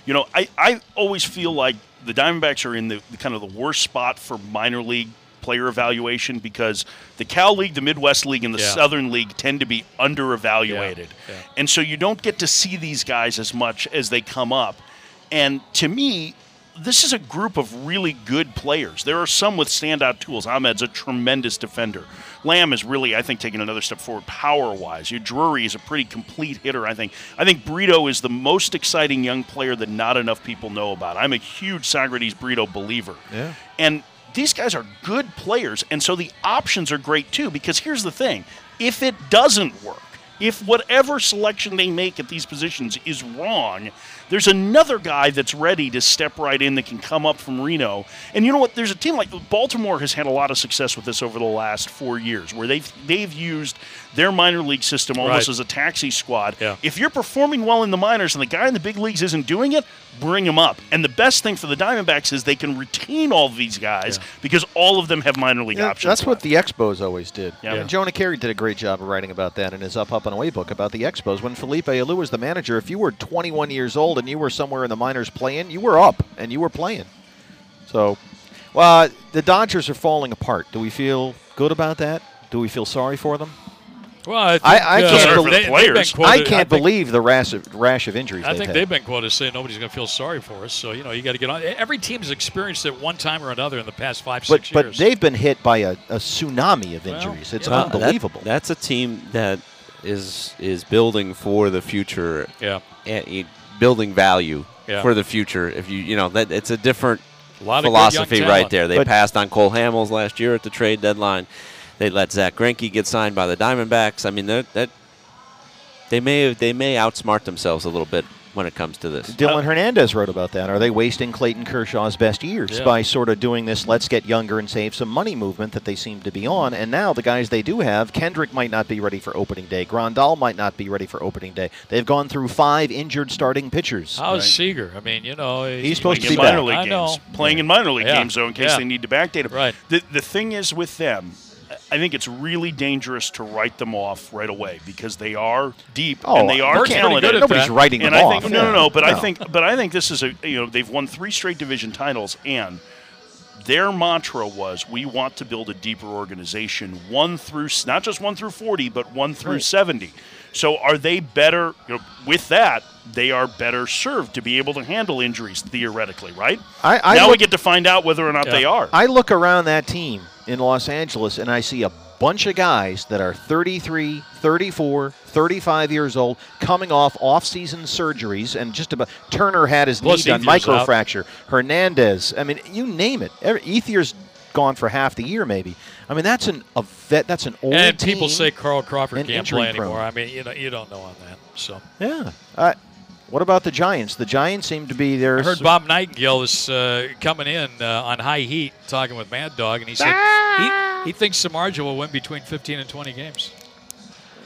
you know, I, I always feel like the Diamondbacks are in the, the kind of the worst spot for minor league player evaluation because the Cal League, the Midwest League, and the Yeah. Southern League tend to be under evaluated, Yeah. Yeah. and so you don't get to see these guys as much as they come up. And to me, this is a group of really good players. There are some with standout tools. Ahmed's a tremendous defender. Lamb is really, I think, taking another step forward power wise. Drury is a pretty complete hitter, I think. I think Brito is the most exciting young player that not enough people know about. I'm a huge Socrates Brito believer. Yeah. And these guys are good players, and so the options are great too. Because here's the thing if it doesn't work, if whatever selection they make at these positions is wrong, there's another guy that's ready to step right in that can come up from Reno. And you know what? There's a team like Baltimore has had a lot of success with this over the last four years, where they've they've used their minor league system almost Right. as a taxi squad. Yeah. If you're performing well in the minors and the guy in the big leagues isn't doing it, bring them up. And the best thing for the Diamondbacks is they can retain all of these guys because all of them have minor league Yeah, options. that's what the Expos always did. Yeah. And Jonah Keri did a great job of writing about that in his Up Up and Away book about the Expos. When Felipe Alou was the manager, if you were 21 years old and you were somewhere in the minors playing, you were up and you were playing. So, well, the Dodgers are falling apart. Do we feel good about that? Do we feel sorry for them? Well, I, think, I- I uh, can't Sorry for the they- they've been players. quoted- I can't think- believe the rash of, rash of injuries. I they've think had. they've been quoted saying nobody's going to feel sorry for us. So you know you got to get on. Every team's experienced it one time or another in the past five, but six but years. But they've been hit by a, a tsunami of Well, injuries. it's you know, Uh, that- unbelievable. that's a team that is is building for the future. yeah, and building value Yeah. for the future. If you you know that it's a different a lot philosophy young right there. They But- passed on Cole Hamels last year at the trade deadline. They let Zack Greinke get signed by the Diamondbacks. I mean that that they may they may outsmart themselves a little bit when it comes to this. Dylan Hernandez wrote about that. Are they wasting Clayton Kershaw's best years Yeah. by sort of doing this let's get younger and save some money movement that they seem to be on? And now the guys they do have, Kendrick might not be ready for opening day. Grandal might not be ready for opening day. They've gone through five injured starting pitchers. How's Seager? I mean, you know, He's supposed playing to in be minor back. league I know. games, playing in minor league Yeah. games, though, in case Yeah. they need to backdate him. Right. The the thing is with them, I think it's really dangerous to write them off right away because they are deep Oh, and they are talented. Nobody's that. writing and them I off. think no, no, no. But I think, but I think this is a you know they've won three straight division titles, and their mantra was we want to build a deeper organization, one through not just one through forty, but one through Right. seventy. So are they better? You know, with that, they are better served to be able to handle injuries theoretically, right? I- I now we get to find out whether or not Yeah. they are. I look around that team in Los Angeles and I see a bunch of guys that are 33, 34, 35 years old coming off off-season surgeries and just about Turner had his Plus knee done Ethier's out. microfracture. Hernandez, I mean, you name it. Ethier's gone for half the year maybe. I mean, that's an a vet, that's an old and people team. say Carl Crawford can't play anymore. prone. I mean, you know, you don't know on that. So Yeah. Uh, what about the Giants? The Giants seem to be there. I heard Bob Nightingale is uh, coming in uh, on high heat, talking with Mad Dog, and he said he, he thinks Samardzija will win between 15 and 20 games.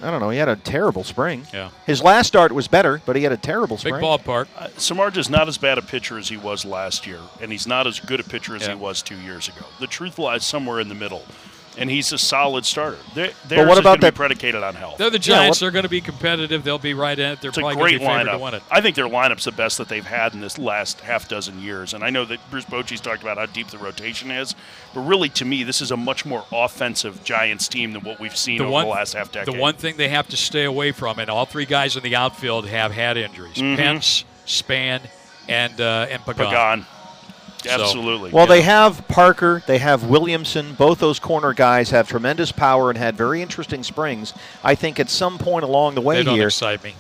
I don't know. He had a terrible spring. Yeah. His last start was better, but he had a terrible spring. Big spring. ballpark. Uh, Samardzija's not as bad a pitcher as he was last year, and he's not as good a pitcher as Yeah. he was two years ago. The truth lies somewhere in the middle, and he's a solid starter. They're, theirs what is about going to that- be predicated on health. They're the Giants. what- They're going to be competitive. They'll be right in it. They're It's probably going to great be favored to win it. I think their lineup's the best that they've had in this last half dozen years. And I know that Bruce Bochy's talked about how deep the rotation is, but really, to me, this is a much more offensive Giants team than what we've seen The over one, the last half decade. the one thing they have to stay away from, and all three guys in the outfield have had injuries: Mm-hmm. Pence, Span, and uh, and Pagan. Pagan. Absolutely. Well, yeah. they have Parker, they have Williamson. Both those corner guys have tremendous power and had very interesting springs. I think at some point along the way They don't here, excite me.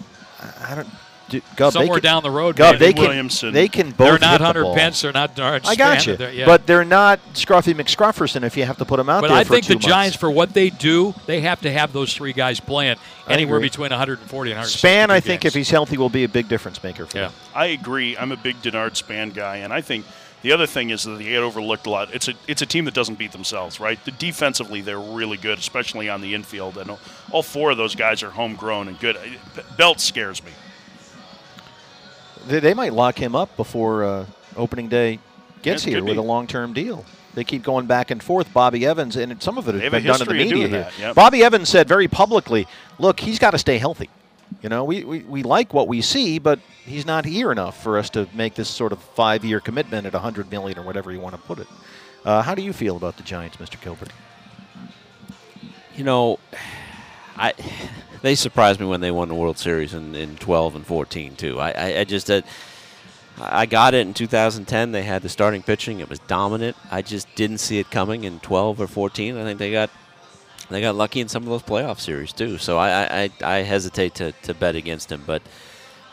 I don't. Do, Gub, Somewhere they can, down the road, Gub, they can. Williamson. They can both. they're not hit the Hunter ball. Pence. They're not Darren I got you, they're- yeah. but they're not Scruffy McScrufferson if you have to put them out But there I for think two the Giants, for what they do, they have to have those three guys playing anywhere between 140 and 160. Span, I think, games. if he's healthy, will be a big difference maker for yeah. them. I agree. I'm a big Denard Span guy, and I think the other thing is that they get overlooked a lot. It's a it's a team that doesn't beat themselves, right? The defensively, they're really good, especially on the infield, and all four of those guys are homegrown and good. Belt scares me. They, they might lock him up before uh, opening day gets Yeah, here with be. a long-term deal. They keep going back and forth. Bobby Evans, and some of it has been done in the media here. yep. Bobby Evans said very publicly, "Look, he's got to stay healthy. You know, we, we, we like what we see, but he's not here enough for us to make this sort of five-year commitment at 100 million or whatever you want to put it." Uh, how do you feel about the Giants, Mr. Gilbert? You know, I they surprised me when they won the World Series in, in 12 and 14 too. I, I, I just uh, I got it in 2010. They had the starting pitching; it was dominant. I just didn't see it coming in 12 or 14. I think they got they got lucky in some of those playoff series too. So I I, I, I hesitate to, to bet against him, but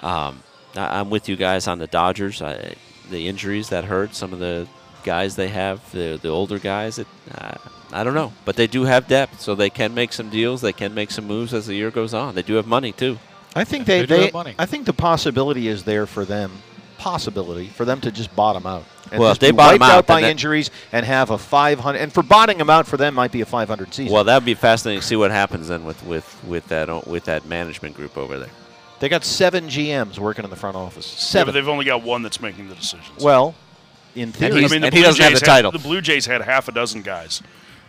um, I, I'm with you guys on the Dodgers. I, the injuries that hurt some of the guys they have, the the older guys. It, uh, I don't know, but they do have depth, so they can make some deals. They can make some moves as the year goes on. They do have money too. I think they, They they, have money. I think the possibility is there for them, possibility for them to just bottom out. And Well, if they be bottom out, out by injuries and have a 500, and for bottoming them out for them might be a 500 season. Well, that'd be fascinating to see what happens then with with with that uh, with that management group over there. they got seven GMs working in the front office. Yeah, Seven. but they've only got one that's making the decisions. well, in theory, he's- I mean, the and he doesn't have Jays the had- the Blue Jays had half a dozen guys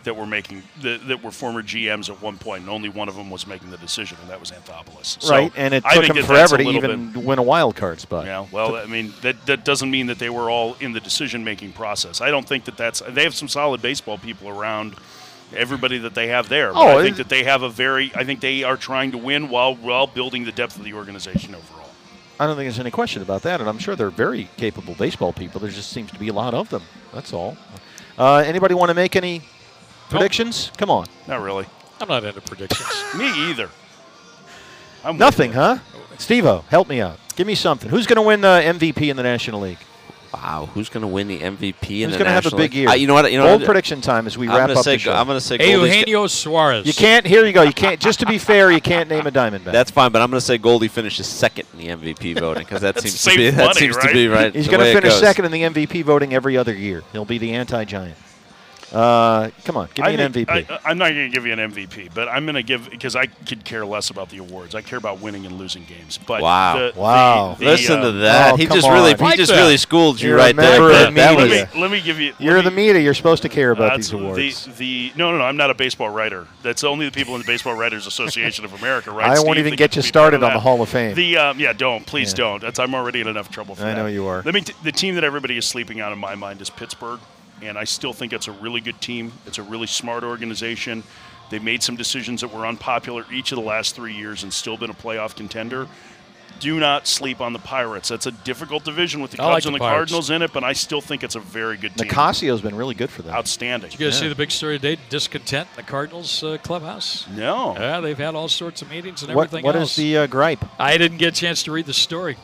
that were making that, that were former GMs at one point, and only one of them was making the decision, and that was Anthopoulos. So right, and it took him forever to even bit- win a wild card spot. Yeah, well, I mean that that doesn't mean that they were all in the decision-making process. I don't think that that's. They have some solid baseball people around. Everybody that they have there, but Oh, I think that they have a very. I think they are trying to win while while building the depth of the organization overall. I don't think there's any question about that, and I'm sure they're very capable baseball people. There just seems to be a lot of them. That's all. Uh, anybody want to make any predictions? Come on. Not really. I'm not into predictions. Me either. I'm Nothing, huh? Steve-O, help me out. Give me something. Who's going to win the MVP in the National League? Wow, who's going to win the MVP in Who's the going to have a National big League? year? Uh, you know what? You know Bold what? prediction time as we I'm wrap gonna up say, the show. I'm going to say Goldie's. Eugenio Suarez. you can't. Here you go. You can't. Just to be fair, you can't name a Diamondback. That's fine, but I'm going to say Goldie finishes second in the MVP voting because that That's seems to be same that money, seems to right? be right. He's going to finish second in the MVP voting every other year. He'll be the anti-giant. Uh, come on, give me I an think- MVP. I, am not going to give you an MVP, but I'm going to give because I could care less about the awards. I care about winning and losing games. But Wow. the- Wow. the- the, Listen uh, to that. Oh, he come just really on. he Like just that. really schooled you You're a right there. member That- that media. was- Let me, let me give you. You're me- the media. You're supposed to care about That's these awards. The, the no no no I'm not a baseball writer. That's only the people in the Baseball Writers Association of America, right? I Steve, won't even get you started on the. Hall of Fame. The um, yeah, don't please Yeah. don't. That's I'm already in enough trouble for I that. know you are. Let me. T- the team that everybody is sleeping on in my mind is Pittsburgh, and I still think it's a really good team. It's a really smart organization. They made some decisions that were unpopular each of the last three years, and still been a playoff contender. Do not sleep on the Pirates. That's a difficult division with the I like Cubs the and the Pirates. Cardinals in it, but I still think it's a very good team. Nicasio's been really good for them. Outstanding. You guys see the big story today? Discontent in the Cardinals uh, clubhouse. No. Yeah, they've had all sorts of meetings and What, everything what is else. the uh, gripe? I didn't get a chance to read the story,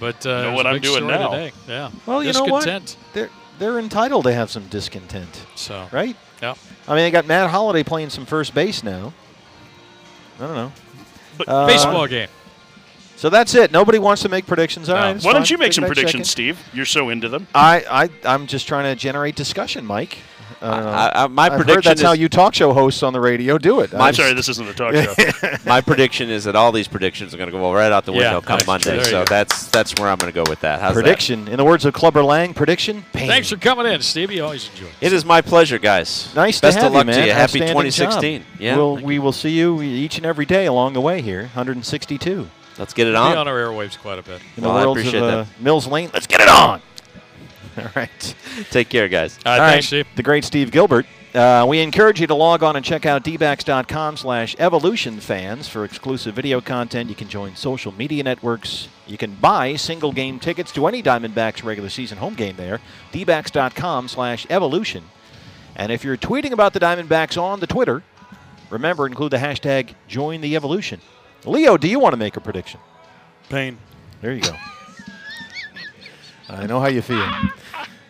but uh, Know what I'm doing now. Today. Yeah. Well, you know what? Discontent. They're they're entitled to have some discontent, So right? yeah. I mean, they got Matt Holliday playing some first base now. I don't know. But Uh, Baseball game. So that's it. Nobody wants to make predictions. All No. right. it's why don't you make Take some predictions, second. Steve? You're so into them. I, I I'm just trying to generate discussion, Mike. I. I- I- my I've heard prediction that's how you talk show hosts on the radio do it. My- I'm sorry, this isn't a talk show. My prediction is that all these predictions are going to go right out the Yeah, window come nice. Monday. There So that's that's where I'm going to go with that. How's that? prediction. In the words of Clubber Lang, prediction. Pain. Thanks for coming in, Stevie. Always enjoy. It is my pleasure, guys. Nice Best to have of luck you, man. to you. Happy 2016. job. Yeah. We'll, we you. will see you each and every day along the way here. 162 Let's get it Be on. on our airwaves quite a bit. in the Well, I worlds of appreciate uh, that. Mills Lane. Let's get it on. All right. Take care, guys. All right, All thanks, right, Steve. the great Steve Gilbert. Uh, we encourage you to log on and check out dbacks.com slash evolution fans for exclusive video content. You can join social media networks. You can buy single game tickets to any Diamondbacks regular season home game there. dbacks.com slash evolution. And if you're tweeting about the Diamondbacks on the Twitter, remember, include the hashtag join the evolution. Leo, do you want to make a prediction? Pain. There you go. I know how you feel.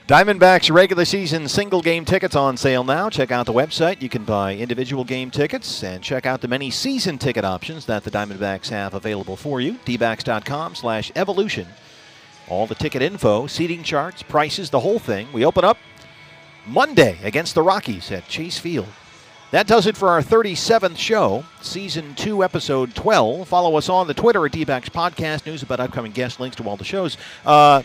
Diamondbacks regular season single game tickets on sale now. Check out the website. You can buy individual game tickets and check out the many season ticket options that the Diamondbacks have available for you. dbacks.com slash evolution. All the ticket info, seating charts, prices, the whole thing. We open up Monday against the Rockies at Chase Field. That does it for our 37th show, season 2, episode 12. Follow us on the Twitter at DBAX Podcast, news about upcoming guests, links to all the shows. Uh,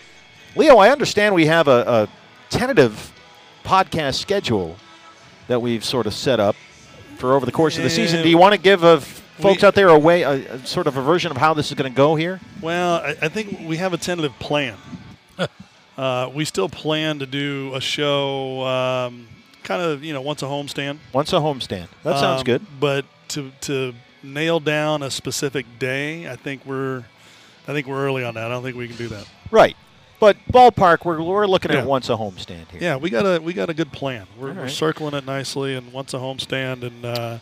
Leo, I understand we have a, a tentative podcast schedule that we've sort of set up for over the course of the season. Do you want to give uh, folks We- out there a way, a, a sort of a version of how this is going to go here? Well, I, I think we have a tentative plan. uh, we still plan to do a show, um, kind of you know, once a homestand. Once a homestand. That sounds Um, good. But to to nail down a specific day, I think we're I think we're early on that. I don't think we can do that. Right. But ballpark, we're, we're looking Yeah. at once a homestand here. Yeah, we got a we got a good plan. We're, All we're circling it nicely, and once a homestand, and uh,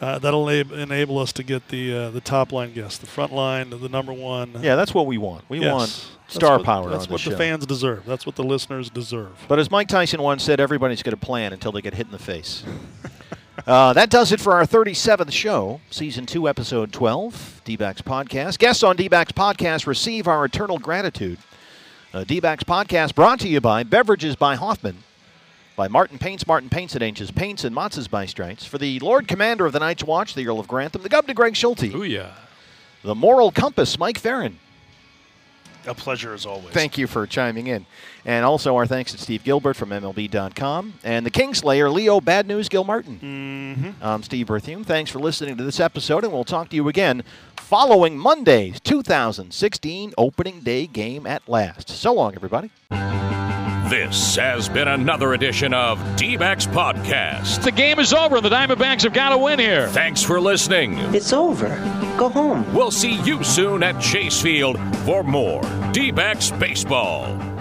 uh, that'll enab- enable us to get the uh, the top line guests, the front line, the number one. Yeah, that's what we want. We Yes. want That's star what- power That's the what show. the fans deserve. That's what the listeners deserve. But as Mike Tyson once said, everybody's got a plan until they get hit in the face. uh, that does it for our 37th show, Season 2, Episode 12, D-Backs Podcast. Guests on D-Backs Podcast receive our eternal gratitude. Uh, D-Backs Podcast brought to you by Beverages by Hoffman, by Martin Paints, Martin Paints at Anges Paints, and Matzah's by Strites. For the Lord Commander of the Night's Watch, the Earl of Grantham, the Governor Greg Schulte, the Moral Compass, Mike Ferrin. A pleasure as always. Thank you for chiming in. And also our thanks to Steve Gilbert from MLB.com and the Kingslayer, Leo Bad News Gilmartin. Mm-hmm. I'm Steve Berthiaume. Thanks for listening to this episode, and we'll talk to you again following Monday's 2016 opening day game at last. So long, everybody. This has been another edition of D backs Podcast. The game is over. The Diamondbacks have got to win here. Thanks for listening. It's over. Go home. We'll see you soon at Chase Field for more D backs Baseball.